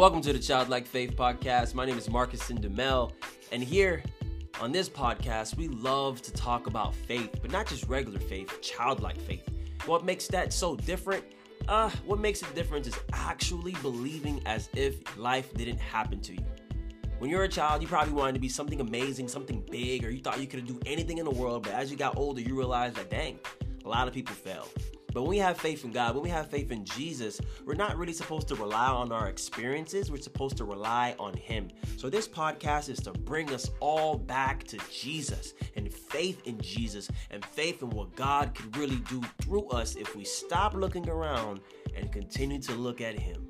Welcome to the Childlike Faith Podcast. My name is Marckenson Dumelle, and here on this podcast, we love to talk about faith, but not just regular faith, childlike faith. What makes that so different? Uh, what makes it different is actually believing as if life didn't happen to you. When you're a child, you probably wanted to be something amazing, something big, or you thought you could do anything in the world, but as you got older, you realized that dang, a lot of people fail. But when we have faith in God, when we have faith in Jesus, we're not really supposed to rely on our experiences. We're supposed to rely on Him. So, this podcast is to bring us all back to Jesus and faith in Jesus and faith in what God could really do through us if we stop looking around and continue to look at Him.